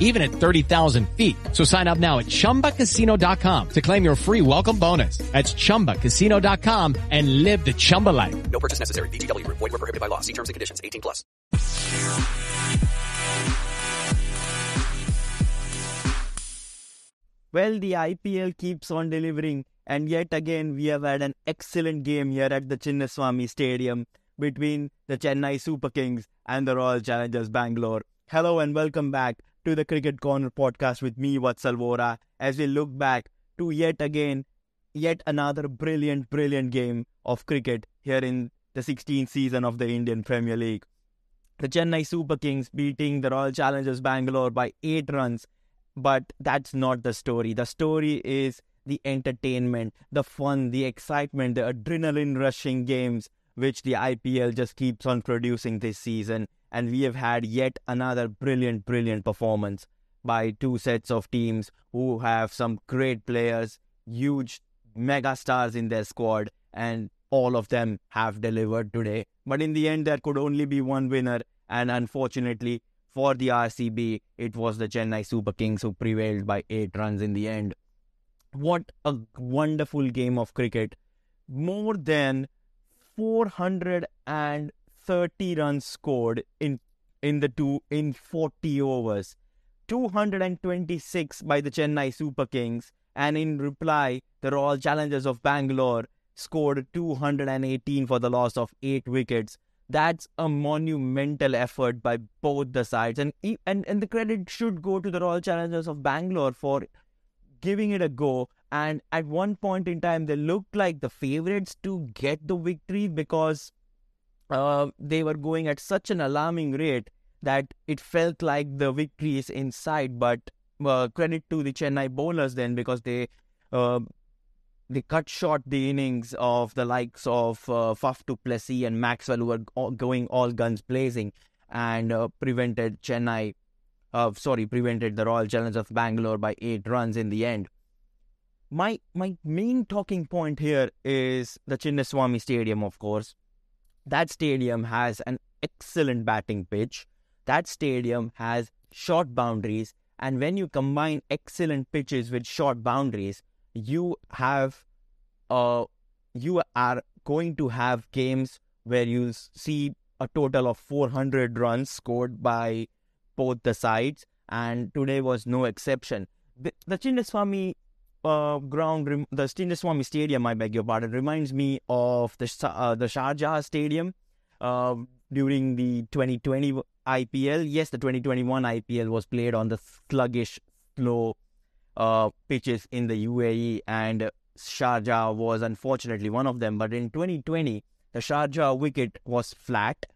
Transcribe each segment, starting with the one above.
even at 30,000 feet. So sign up now at ChumbaCasino.com to claim your free welcome bonus. That's ChumbaCasino.com and live the Chumba life. No purchase necessary. VGW. Void were prohibited by law. See terms and conditions. 18 plus. Well, the IPL keeps on delivering, and yet again we have had an excellent game here at the Chinnaswamy Stadium between the Chennai Super Kings and the Royal Challengers Bangalore. Hello and welcome back to the Cricket Corner podcast with me, Vatsal Vora, as we look back to yet again, yet another brilliant, brilliant game of cricket here in the 16th season of the Indian Premier League. The Chennai Super Kings beating the Royal Challengers Bangalore by 8 runs but that's not the story. The story is the entertainment, the fun, the excitement, the adrenaline rushing games which the IPL just keeps on producing this season. And we have had yet another brilliant, brilliant performance by two sets of teams who have some great players, huge mega stars in their squad, and all of them have delivered today. But in the end, there could only be one winner, and unfortunately, for the RCB, it was the Chennai Super Kings who prevailed by eight runs in the end. What a wonderful game of cricket. More than 430 runs scored in in the two in 40 overs. 226 by the Chennai Super Kings and in reply the Royal Challengers of Bangalore scored 218 for the loss of 8 wickets. That's a monumental effort by both the sides. And and and the credit should go to the Royal Challengers of Bangalore for giving it a go. And at one point in time they looked like the favorites to get the victory because uh, they were going at such an alarming rate that it felt like the victory is in sight but uh, credit to the Chennai bowlers then because they uh, they cut short the innings of the likes of uh, Faf du Plessis and Maxwell, who were all going all guns blazing, and uh, prevented Chennai, uh, sorry, prevented the Royal Challengers of Bangalore by eight runs in the end. My my main talking point here is the Chinnaswamy Stadium, of course. That stadium has an excellent batting pitch. That stadium has short boundaries, and when you combine excellent pitches with short boundaries, you have uh you are going to have games where you see a total of 400 runs scored by both the sides. And today was no exception. The, the Chinnaswamy uh, ground the Chinnaswamy stadium I beg your pardon reminds me of the uh, the Sharjah stadium uh, during the 2020 IPL yes the 2021 IPL was played on the sluggish slow uh, pitches in the UAE, and Sharjah was unfortunately one of them. But in 2020, the Sharjah wicket was flat.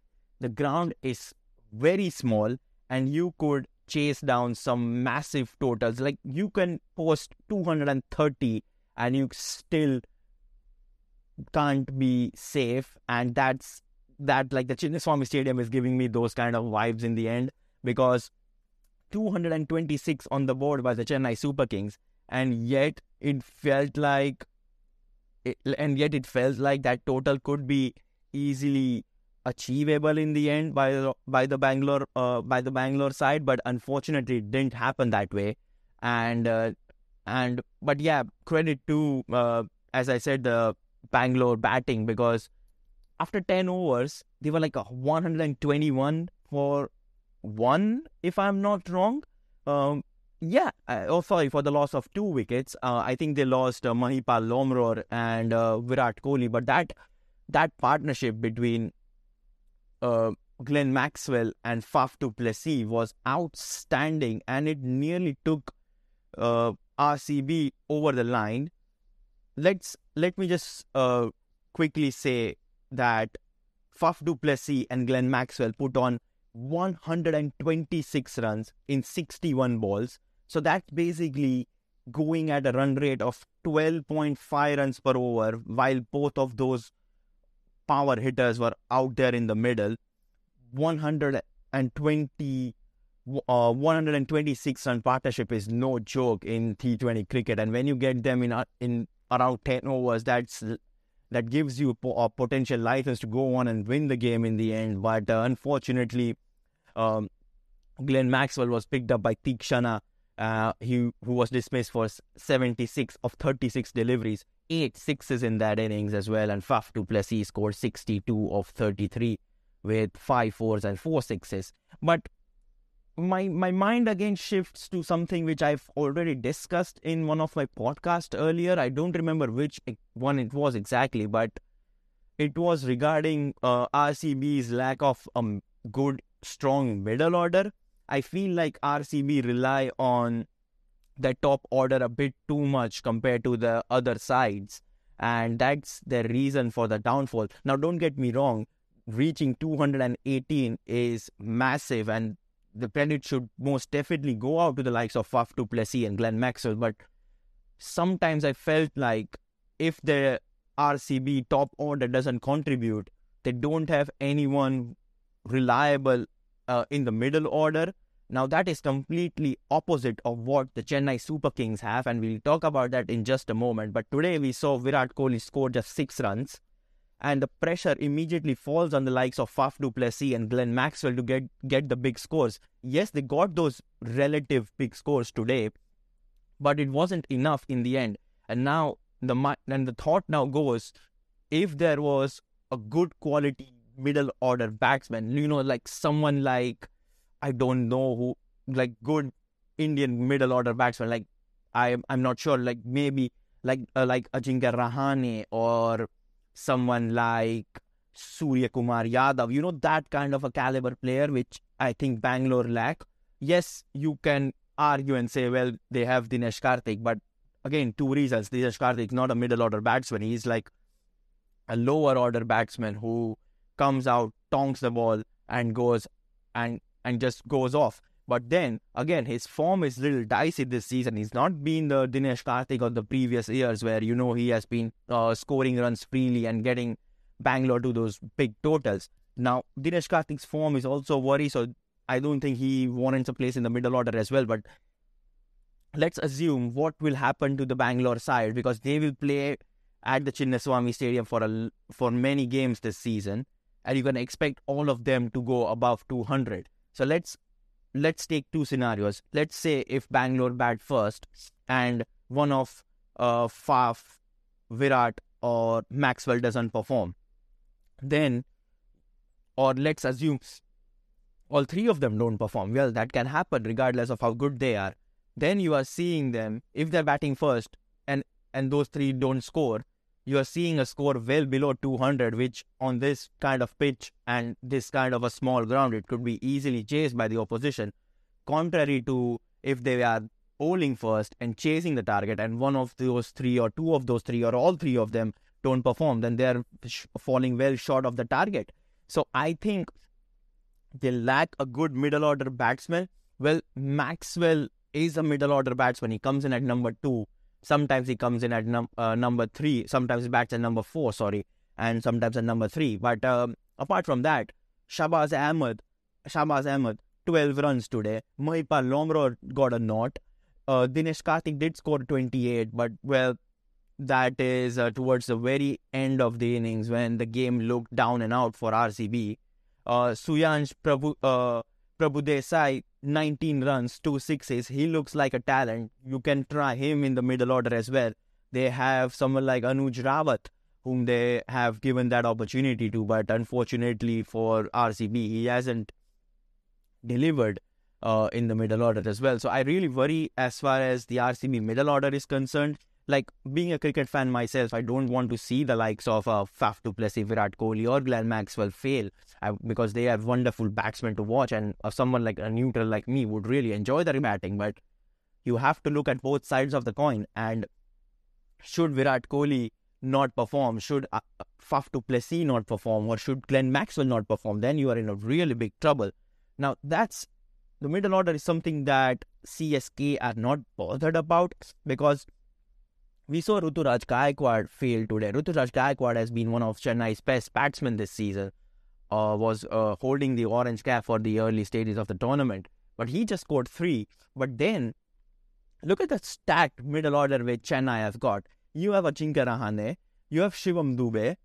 The ground is very small, and you could chase down some massive totals. Like you can post 230, and you still can't be safe. And that's that. Like the Chinnaswamy Stadium is giving me those kind of vibes in the end because 226 on the board by the Chennai Super Kings, and yet it felt like, it, and yet it felt like that total could be easily achievable in the end by the, by the Bangalore uh, by the Bangalore side, but unfortunately it didn't happen that way. And uh, and but yeah, credit to uh, as I said the Bangalore batting because after 10 overs they were like a 121 for one if I'm not wrong. Um, yeah, oh sorry for the loss of two wickets. Uh, I think they lost uh, Mahipal Lomror and uh, Virat Kohli, but that that partnership between uh, Glenn Maxwell and Faf du Plessis was outstanding, and it nearly took uh, RCB over the line. Let's let me just uh, quickly say that Faf du Plessis and Glenn Maxwell put on 126 runs in 61 balls. So that's basically going at a run rate of 12.5 runs per over, while both of those power hitters were out there in the middle. 120 uh, 126 run partnership is no joke in T20 cricket, and when you get them in uh, in around 10 overs, that's that gives you a potential license to go on and win the game in the end. But uh, unfortunately, um, Glenn Maxwell was picked up by Theekshana, uh, he, who was dismissed for 76 of 36 deliveries, eight sixes in that innings as well, and Faf du Plessis scored 62 of 33 with five fours and four sixes. But my my mind again shifts to something which I've already discussed in one of my podcasts earlier. I don't remember which one it was exactly, but it was regarding uh, RCB's lack of a um, good, strong middle order. I feel like RCB rely on the top order a bit too much compared to the other sides, and that's the reason for the downfall. Now, don't get me wrong, reaching 218 is massive, and the credit should most definitely go out to the likes of Faf du Plessis and Glenn Maxwell. But sometimes I felt like if the RCB top order doesn't contribute, they don't have anyone reliable uh, in the middle order. Now that is completely opposite of what the Chennai Super Kings have, and we'll talk about that in just a moment. But today we saw Virat Kohli score just six runs and the pressure immediately falls on the likes of Faf du Plessis and Glenn Maxwell to get, get the big scores. Yes, they got those relative big scores today, but it wasn't enough in the end. And now the and the thought now goes, if there was a good quality middle order batsman, you know, like someone like I don't know who, like good Indian middle order batsman, like I I'm not sure, like maybe like uh, like Ajinkya Rahane or someone like Surya Kumar Yadav, you know, that kind of a caliber player, which I think Bangalore lack. Yes, you can argue and say, well, they have Dinesh Karthik, but again, two reasons. Dinesh Karthik not a middle order batsman. He's like a lower order batsman who comes out, tonks the ball, and goes and and just goes off. But then again, his form is little dicey this season. He's not been the Dinesh Karthik of the previous years, where you know he has been uh, scoring runs freely and getting Bangalore to those big totals. Now Dinesh Karthik's form is also worry, so I don't think he warrants a place in the middle order as well. But let's assume what will happen to the Bangalore side because they will play at the Chinnaswamy Stadium for a, for many games this season, and you can expect all of them to go above 200. So let's let's take two scenarios. Let's say if Bangalore bat first and one of uh, Faf, Virat, or Maxwell doesn't perform, then, or let's assume all three of them don't perform. Well, that can happen regardless of how good they are. Then you are seeing them if they're batting first and and those three don't score, you are seeing a score well below 200, which on this kind of pitch and this kind of a small ground, it could be easily chased by the opposition. Contrary to if they are bowling first and chasing the target, and one of those three, or two of those three, or all three of them don't perform, then they are sh- falling well short of the target. So I think they lack a good middle order batsman. Well, Maxwell is a middle order batsman. He comes in at number two Sometimes he comes in at num- uh, number three. Sometimes he bats at number four, sorry, and sometimes at number three. But um, apart from that, Shahbaz Ahmed, Shahbaz Ahmed, 12 runs today. Mahipal Lomror got a knot. Uh, Dinesh Karthik did score 28, but well, that is uh, towards the very end of the innings when the game looked down and out for RCB. Uh, Suyansh Prabhu, uh, Prabhu Desai, 19 runs, two sixes. He looks like a talent. You can try him in the middle order as well. They have someone like Anuj Rawat, whom they have given that opportunity to, but unfortunately for RCB, he hasn't delivered uh, in the middle order as well. So I really worry as far as the RCB middle order is concerned. Like being a cricket fan myself, I don't want to see the likes of uh, Faf du Plessis, Virat Kohli, or Glenn Maxwell fail I, because they are wonderful batsmen to watch, and uh, someone like a neutral like me would really enjoy the batting. But you have to look at both sides of the coin, and should Virat Kohli not perform, should uh, Faf du Plessis not perform, or should Glenn Maxwell not perform, then you are in a really big trouble. Now that's the middle order is something that CSK are not bothered about because we saw Ruturaj Gaikwad fail today. Ruturaj Gaikwad has been one of Chennai's best batsmen this season. Uh, was uh, holding the orange cap for the early stages of the tournament, but he just scored three. But then, look at the stacked middle order which Chennai has got. You have Ajinkya Rahane, you have Shivam Dube,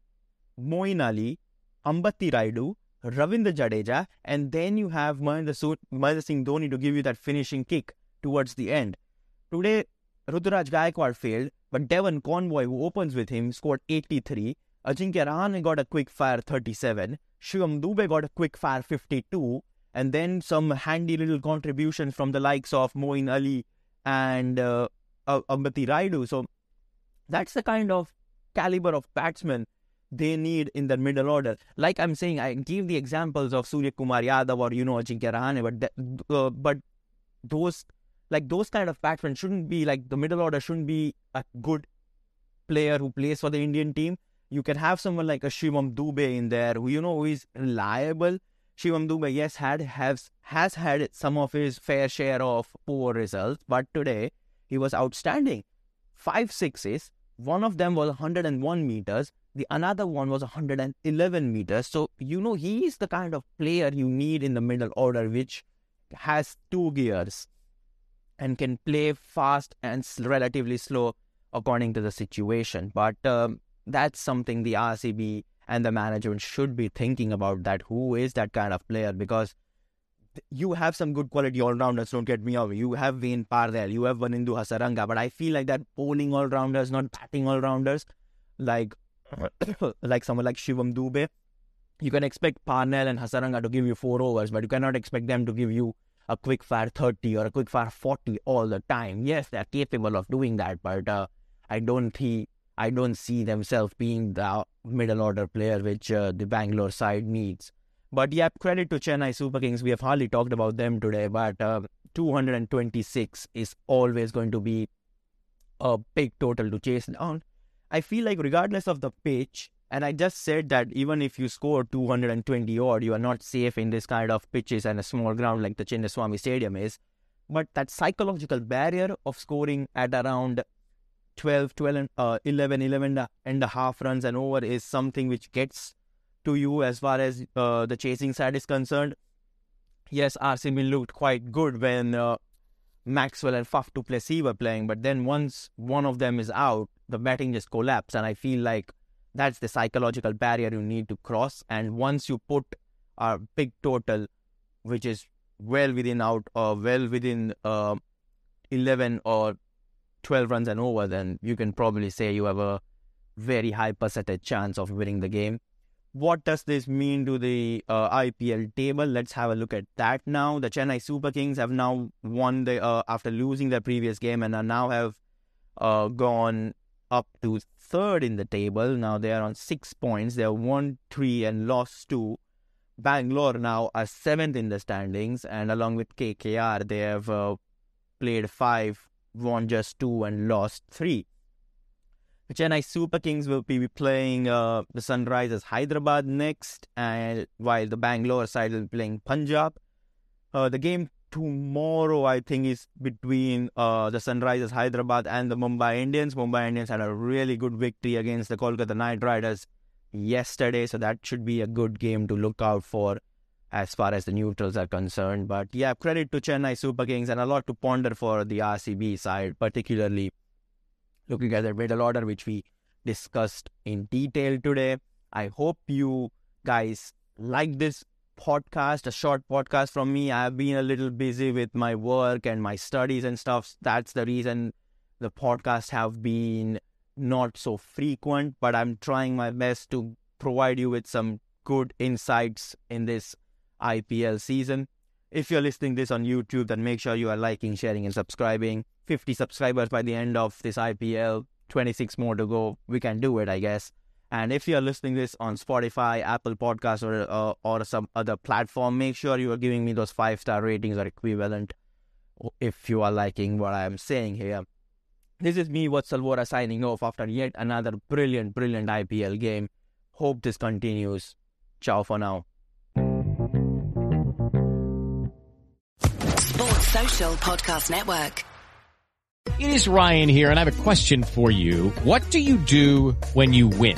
Moeen Ali, Ambati Rayudu, Ravindra Jadeja, and then you have Mahendra, Mahendra Singh Dhoni to give you that finishing kick towards the end. Today, Ruturaj Gaikwad failed, but Devon Conway, who opens with him, scored 83. Ajinkya Rahane got a quick fire 37. Shivam Dube got a quick fire 52. And then some handy little contributions from the likes of Moeen Ali and uh, Ambati Rayudu. So that's the kind of caliber of batsmen they need in the middle order. Like I'm saying, I give the examples of Surya Kumar Yadav or you know Ajinkya Rahane, but uh, but those like those kind of batsmen shouldn't be like the middle order shouldn't be a good player who plays for the Indian team. You can have someone like a Shivam Dube in there who you know who is reliable. Shivam Dube, yes, had has has had some of his fair share of poor results, but today he was outstanding. Five sixes, one of them was 101 meters, the another one was 111 meters. So, you know, he is the kind of player you need in the middle order, which has two gears and can play fast and relatively slow according to the situation. But um, that's something the RCB and the management should be thinking about that who is that kind of player because you have some good quality all rounders, don't get me wrong. You have Wayne Parnell, you have Wanindu Hasaranga, but I feel like that bowling all rounders, not batting all rounders, like like someone like Shivam Dube, you can expect Parnell and Hasaranga to give you four overs, but you cannot expect them to give you a quick fire 30 or a quick fire 40 all the time. Yes, they're capable of doing that, but uh, I don't see I don't see themselves being the middle order player which uh, the Bangalore side needs. But yeah, credit to Chennai Super Kings. We have hardly talked about them today, but uh, 226 is always going to be a big total to chase down. I feel like regardless of the pitch, and I just said that even if you score 220 odd, you are not safe in this kind of pitches and a small ground like the Chinnaswamy Stadium is. But that psychological barrier of scoring at around 12, 12, uh, 11, 11 and a half runs and over is something which gets to you as far as uh, the chasing side is concerned. Yes, RCB looked quite good when uh, Maxwell and Faf du Plessis were playing, but then once one of them is out, the batting just collapses. And I feel like that's the psychological barrier you need to cross. And once you put a big total, which is well within out or well within uh, 11 or 12 runs and over, then you can probably say you have a very high percentage chance of winning the game. What does this mean to the uh, IPL table? Let's have a look at that now. The Chennai Super Kings have now won the uh, after losing their previous game and are now have uh, gone up to third in the table. Now they are on six points. They have won three and lost two. Bangalore now are seventh in the standings, and along with KKR, they have uh, played five, won just two, and lost three. The Chennai Super Kings will be playing uh, the Sunrisers Hyderabad next, and while the Bangalore side will be playing Punjab. Uh, the game tomorrow, I think, is between uh, the Sunrisers Hyderabad and the Mumbai Indians. Mumbai Indians had a really good victory against the Kolkata Knight Riders yesterday, so that should be a good game to look out for as far as the neutrals are concerned. But yeah, credit to Chennai Super Kings and a lot to ponder for the RCB side, particularly looking at the middle order, which we discussed in detail today. I hope you guys like this podcast, a short podcast from me. I've been a little busy with my work and my studies and stuff. That's the reason the podcasts have been not so frequent, but I'm trying my best to provide you with some good insights in this IPL season. If you're listening this on YouTube, then make sure you are liking, sharing, and subscribing. 50 subscribers by the end of this IPL, 26 more to go. We can do it, I guess. And if you're listening this on Spotify, Apple Podcasts, or uh, or some other platform, make sure you are giving me those five star ratings or equivalent. If you are liking what I am saying here, this is me, Vatsalvora, signing off after yet another brilliant, brilliant IPL game. Hope this continues. Ciao for now. Sports Social Podcast Network. It is Ryan here, and I have a question for you. What do you do when you win?